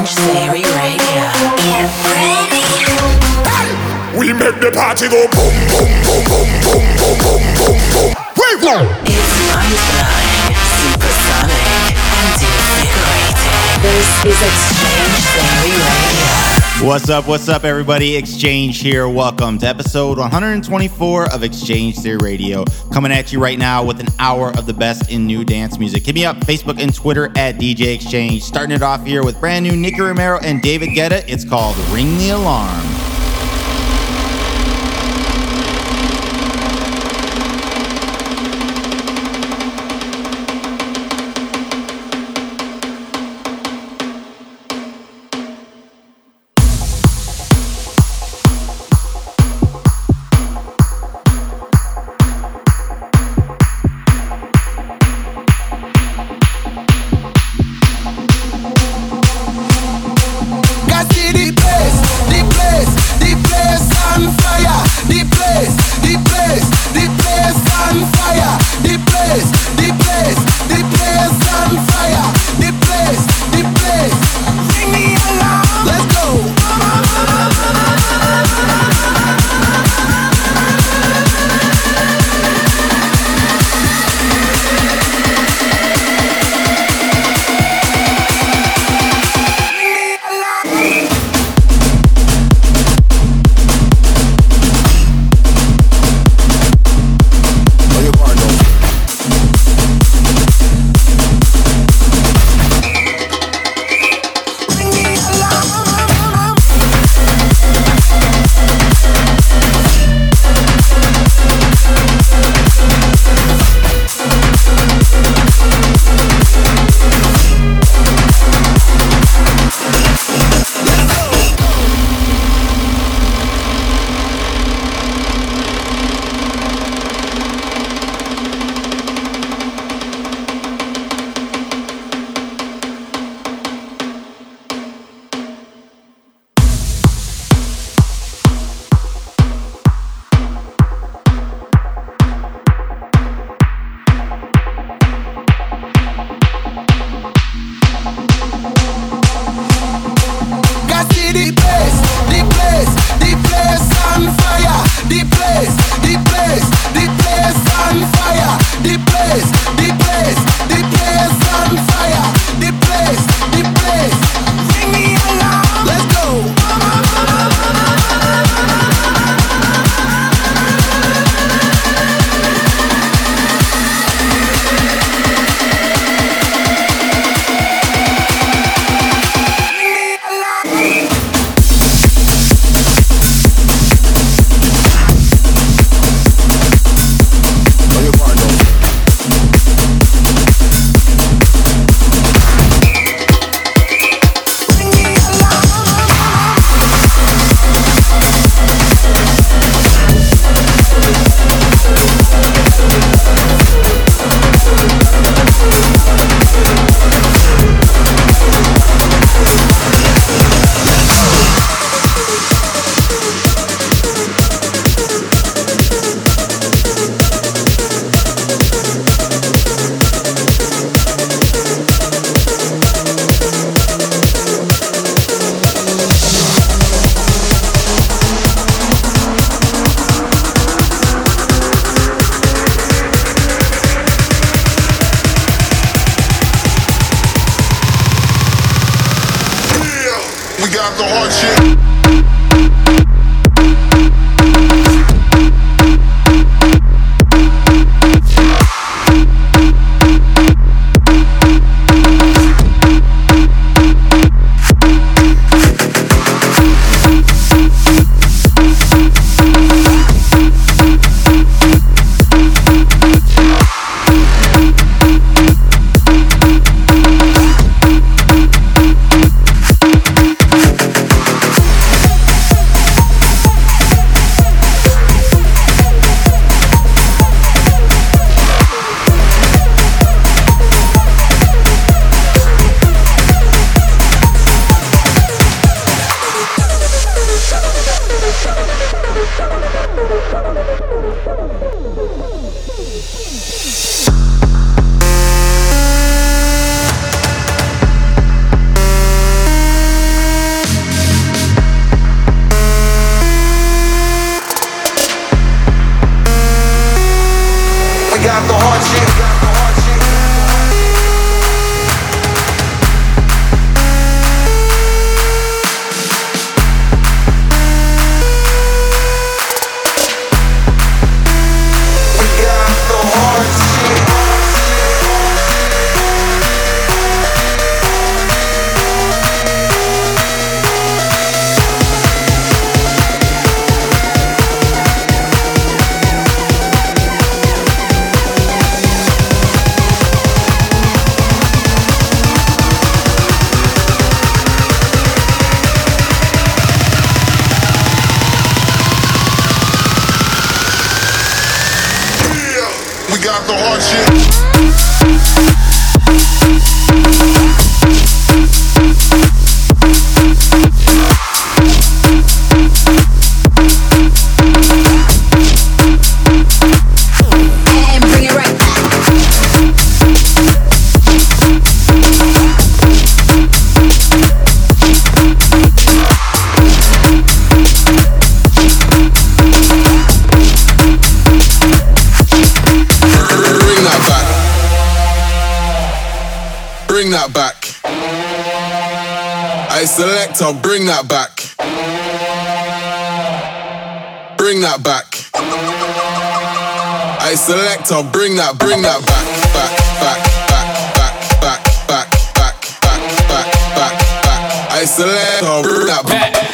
X-Change Theory Radio. Get ready. We make the party go boom, boom, boom, boom, boom, boom, boom, boom, boom. We go. It's mind-blowing, supersonic, and invigorating. This is X-Change Theory Radio. What's up? What's up, everybody? X-Change here. Welcome to episode 124 of X-Change Theory Radio. Coming at you right now with an hour of the best in new dance music. Hit me up, Facebook and Twitter at DJ X-Change. Starting it off here with brand new Nicky Romero and David Guetta. It's called Ring the Alarm. I select, I'll bring that back. Bring that back. I select, I'll bring that, bring that back, back, back, back, back, back, back, back, back, back, back. I select, I'll bring that back.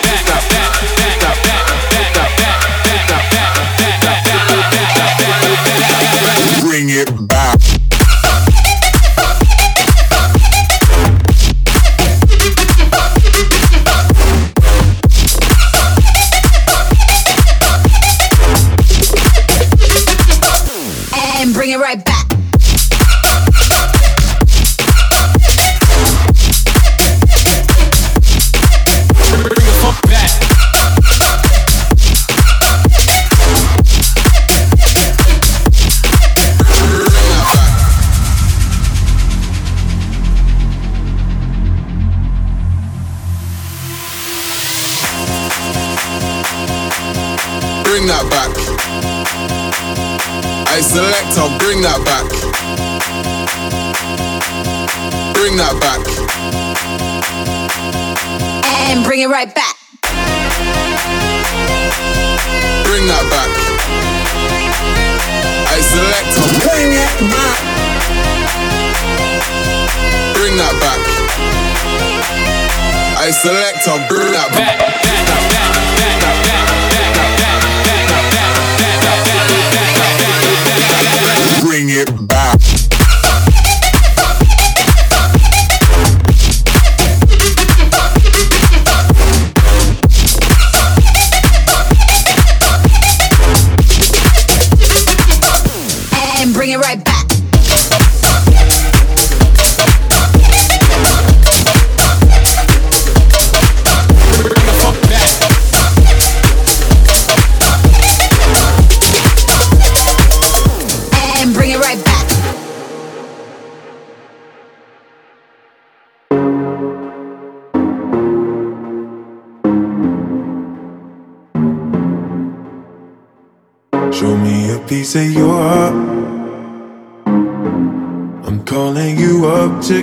Select, I'll bring that back. Bring that back. And bring it right back. Bring that back. I select, I'll bring it back. Bring that back. I select, I'll bring that back. Bring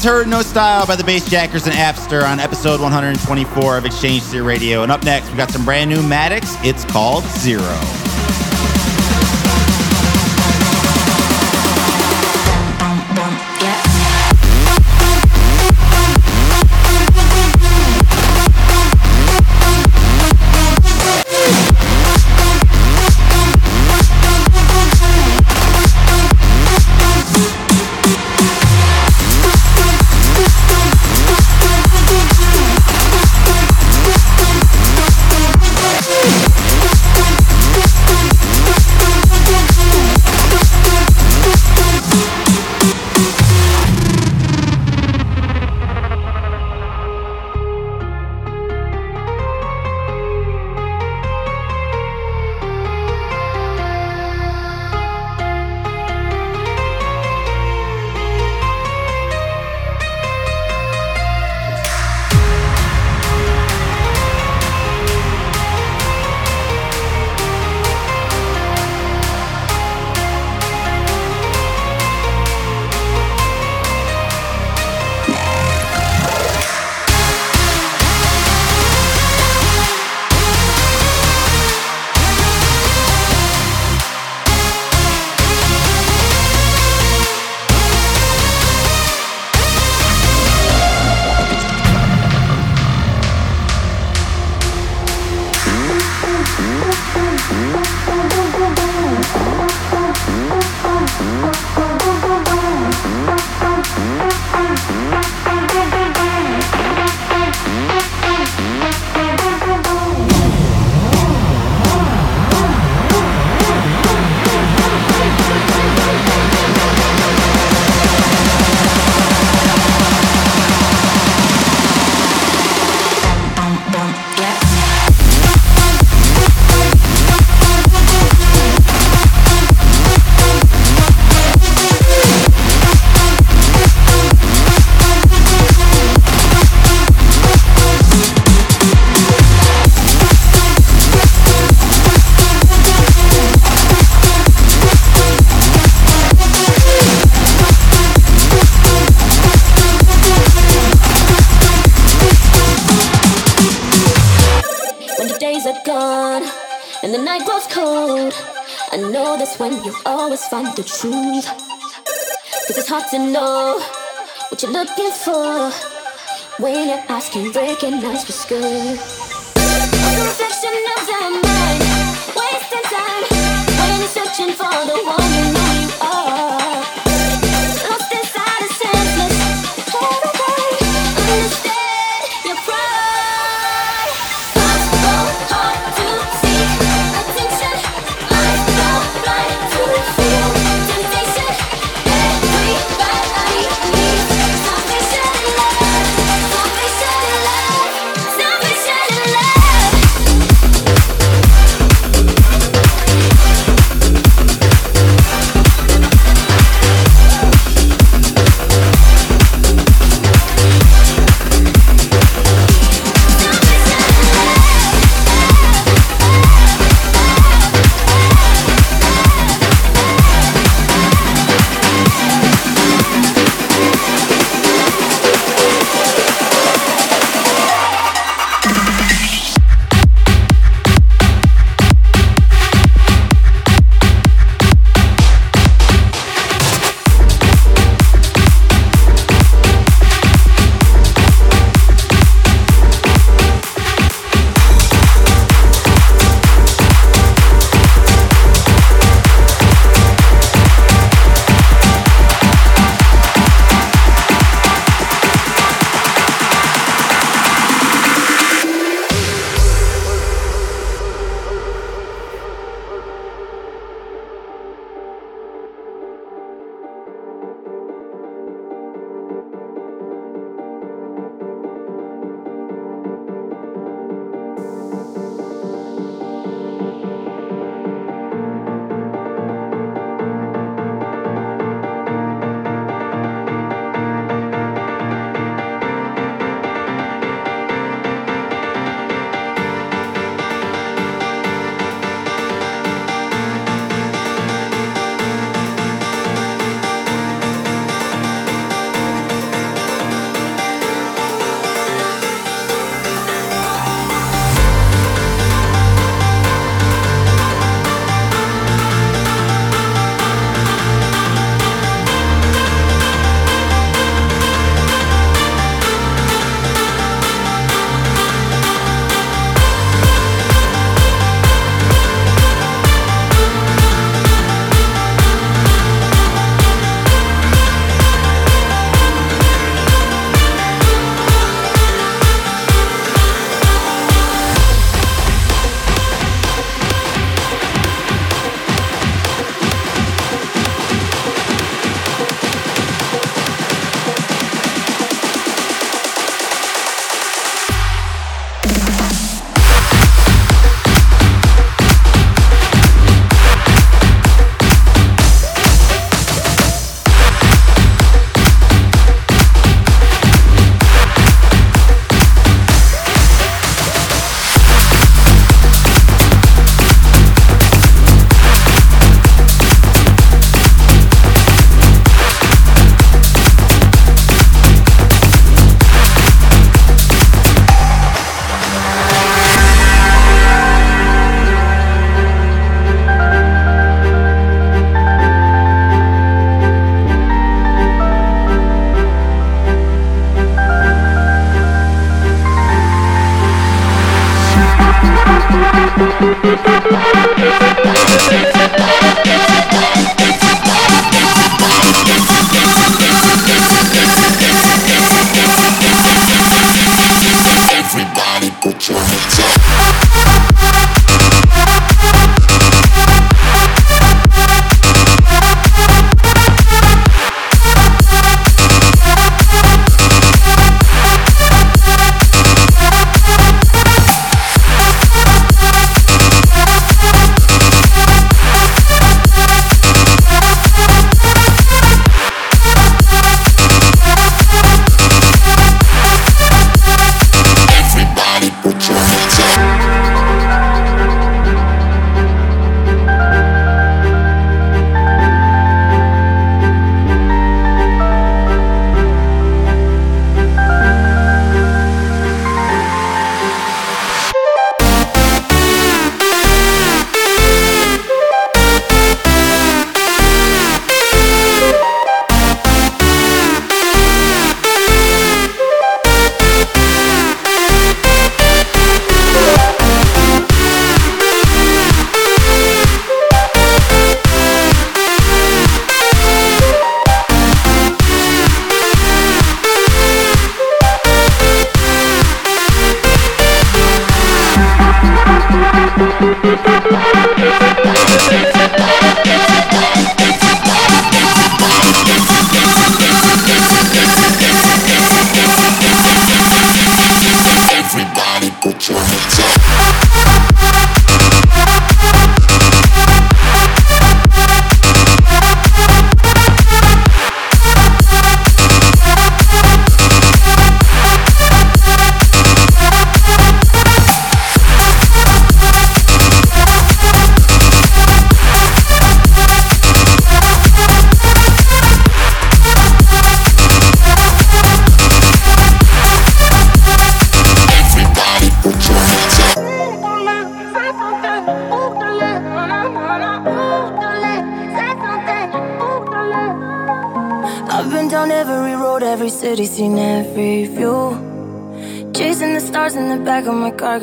just heard No Style by the Bassjackers and Apster on episode 124 of X-Change Zero Radio. And up next, we got some brand new Maddix. It's called Zero. Can recognize what's good.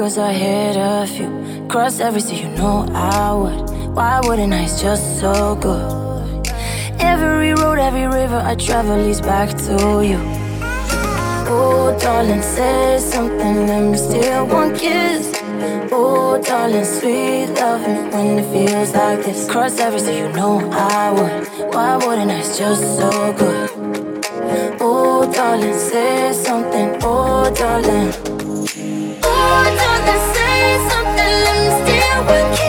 Cause I hit a few. Cross every sea, you know I would. Why wouldn't I? It's just so good. Every road, every river I travel leads back to you. Oh, darling, say something, let me steal one kiss. Oh, darling, sweet loving when it feels like this. Cross every sea, you know I would. Why wouldn't I? It's just so good. Oh, darling, say something. Oh, darling. Thank you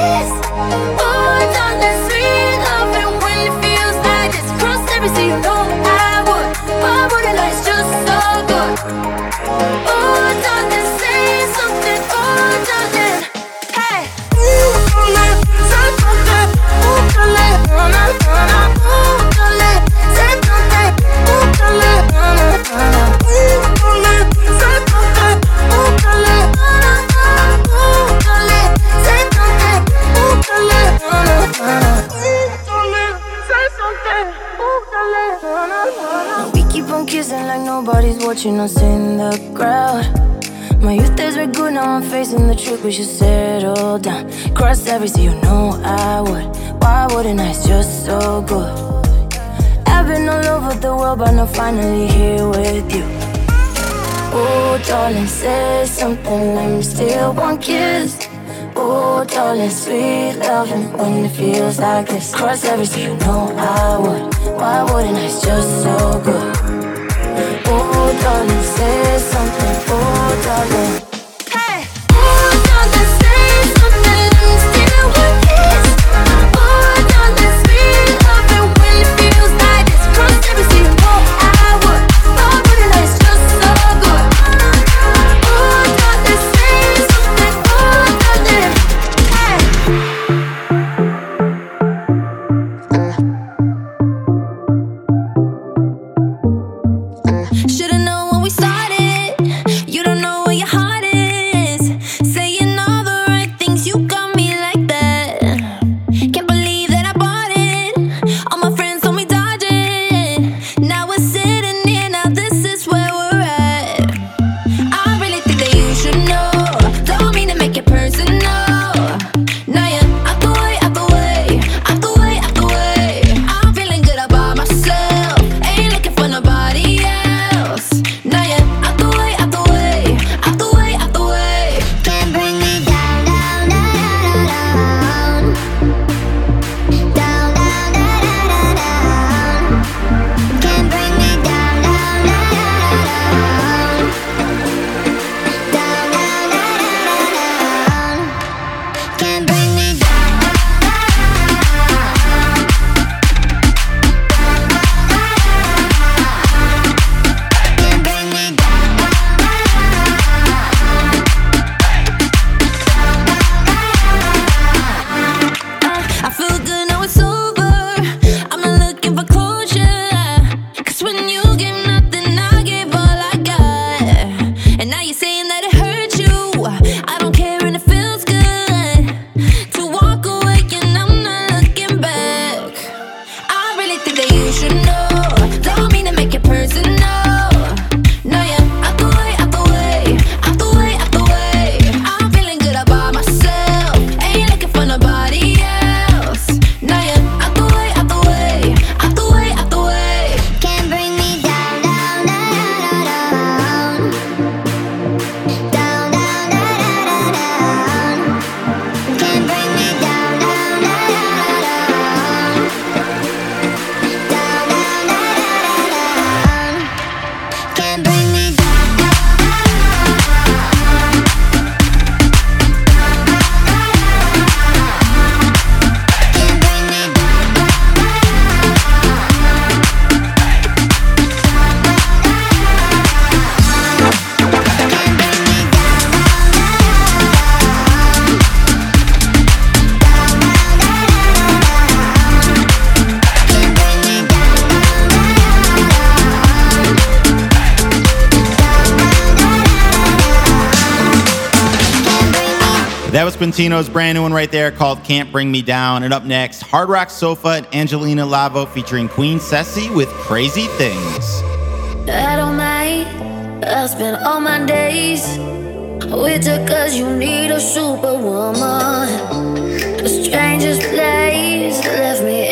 nobody's watching us in the crowd. My youth days were good, now I'm facing the truth. We should settle down. Cross every sea, you know I would. Why wouldn't I? It's just so good. I've been all over the world, but now finally here with you. Oh, darling, say something. Let me steal one kiss. Oh, darling, sweet loving when it feels like this. Cross every sea, you know I would. Why wouldn't I? It's just so good. Oh, darling, say something. Oh, darling. Quintino's brand new one right there called Can't Bring Me Down. And up next, Hard Rock Sofa and Angelina Lavo featuring Queen Sessi with Crazy Things. I don't mind, I all my days with her cause you need a superwoman. The strangest place left me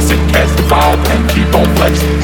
flex and catch the ball and keep on flexing.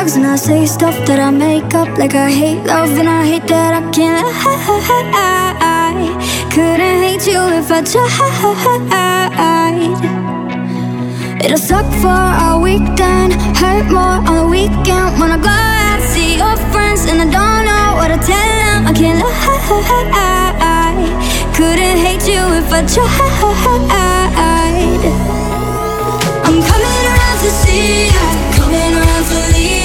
Drugs and I say stuff that I make up like I hate love and I hate that I can't. I couldn't hate you if I tried. It'll suck for a weekend, hurt more on the weekend when I go out see your friends and I don't know what to tell them. I can't lie. Couldn't hate you if I tried. I'm coming around to see ya, coming around to leave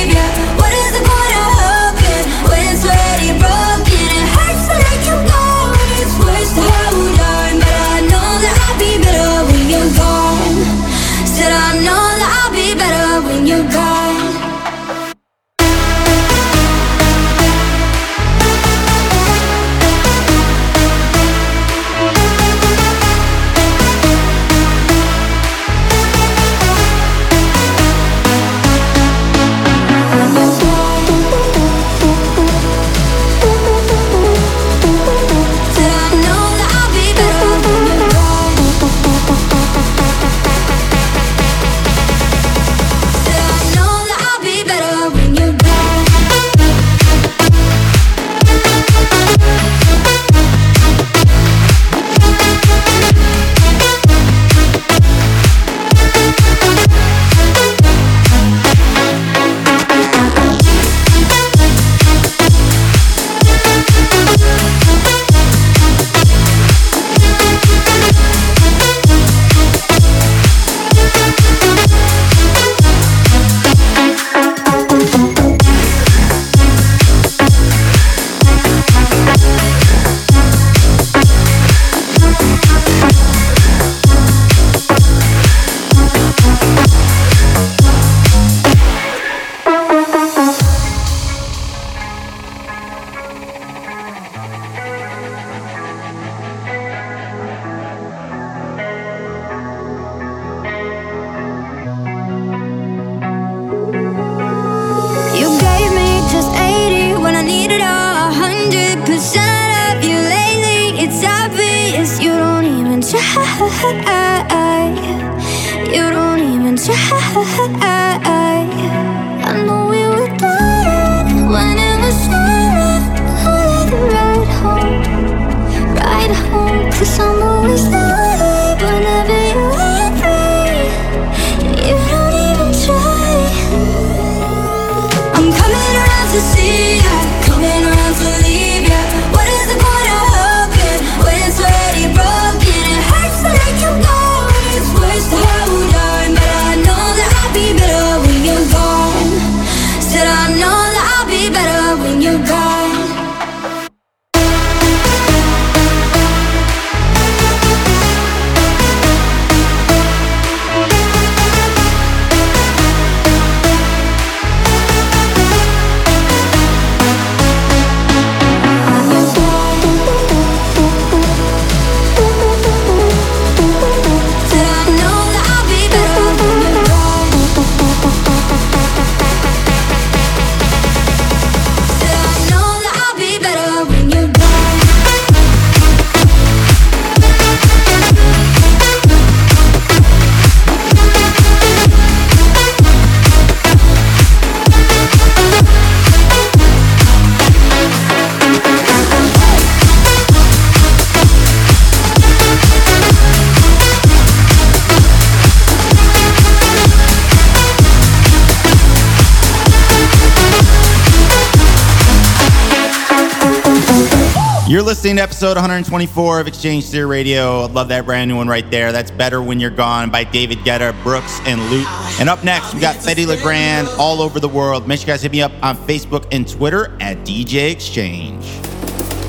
listening to episode 124 of X-Change Theory Radio. I love that brand new one right there. That's Better When You're Gone by David Guetta, Brooks, and Loote. And up next, we got Fedde Le Grand all over the world. Make sure you guys hit me up on Facebook and Twitter at DJ X-Change.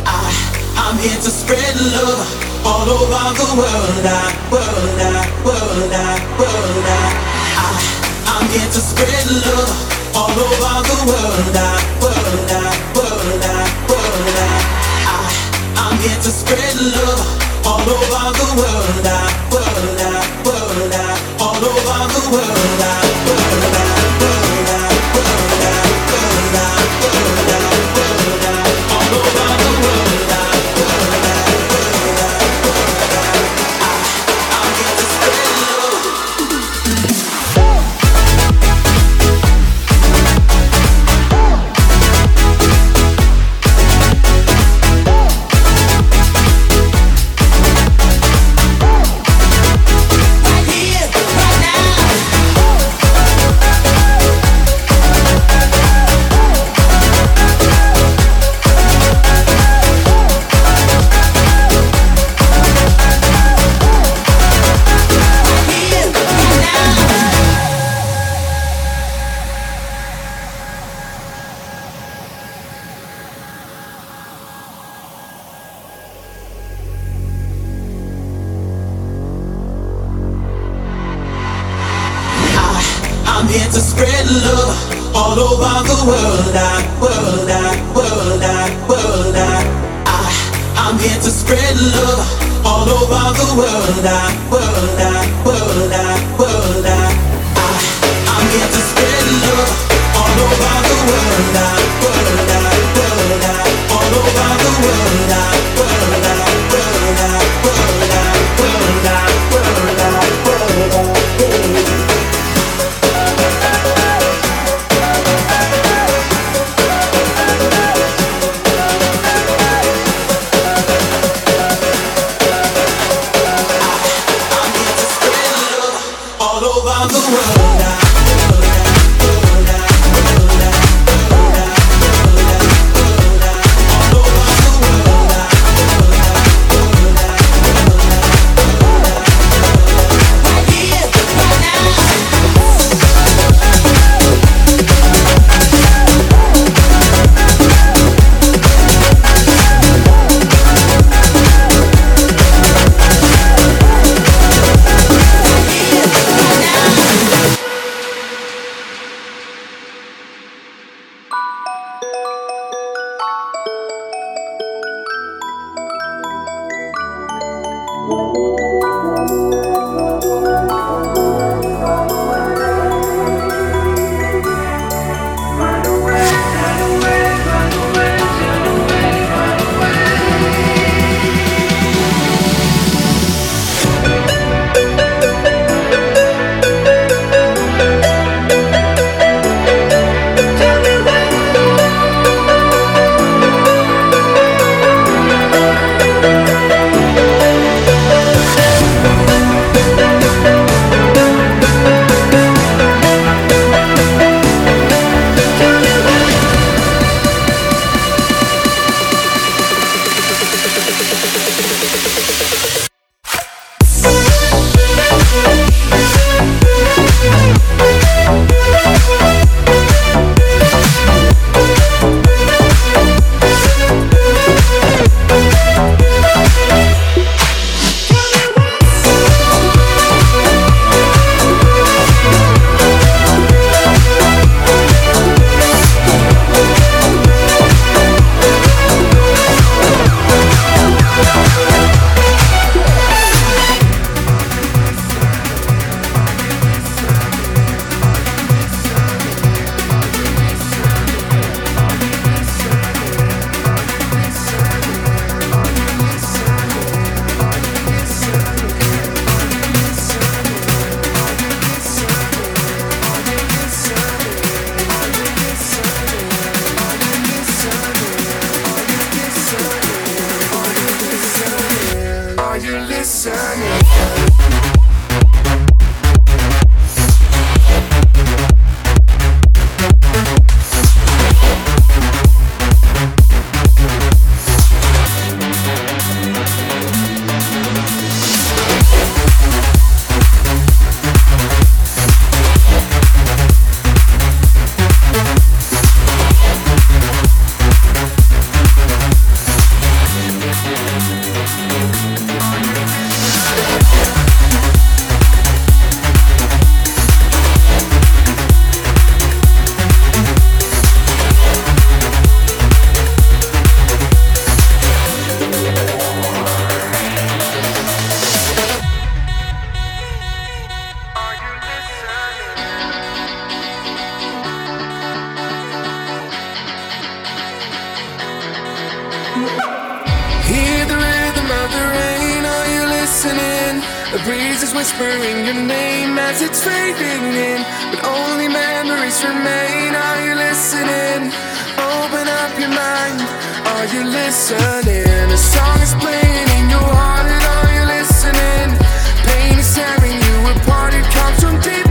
I'm here to spread love all over the world. I, world, I, world, I, world, I. I, I'm here to spread love all over the world. I, world, I, here to spread love all over the world. I, world, I, world, I, all over the world. I, Hear the rhythm of the rain, are you listening? The breeze is whispering your name as it's fading in, but only memories remain. Are you listening? Open up your mind, are you listening? A song is playing in your heart, and are you listening? Pain is tearing you apart, it comes from deep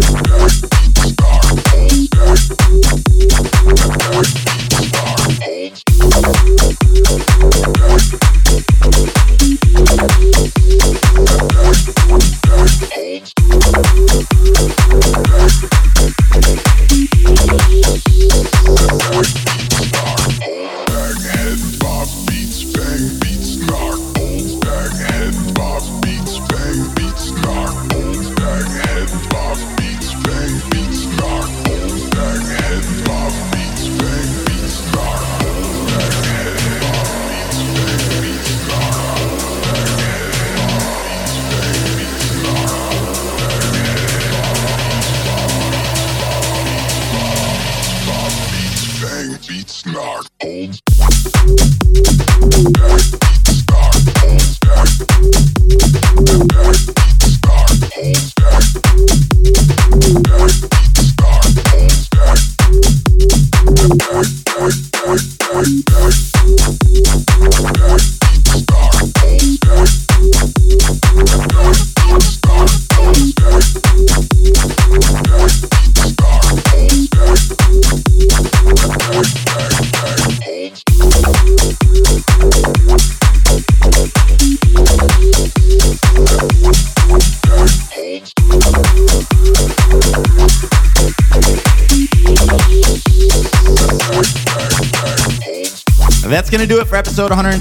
Yeah.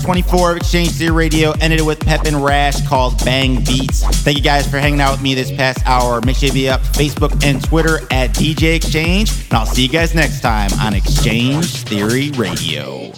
24 of X-Change Theory Radio ended it with Pep and Rash called Bang Beatz. Thank you guys for hanging out with me this past hour. Make sure you be up Facebook and Twitter at DJ X-Change, and I'll see you guys next time on X-Change Theory Radio.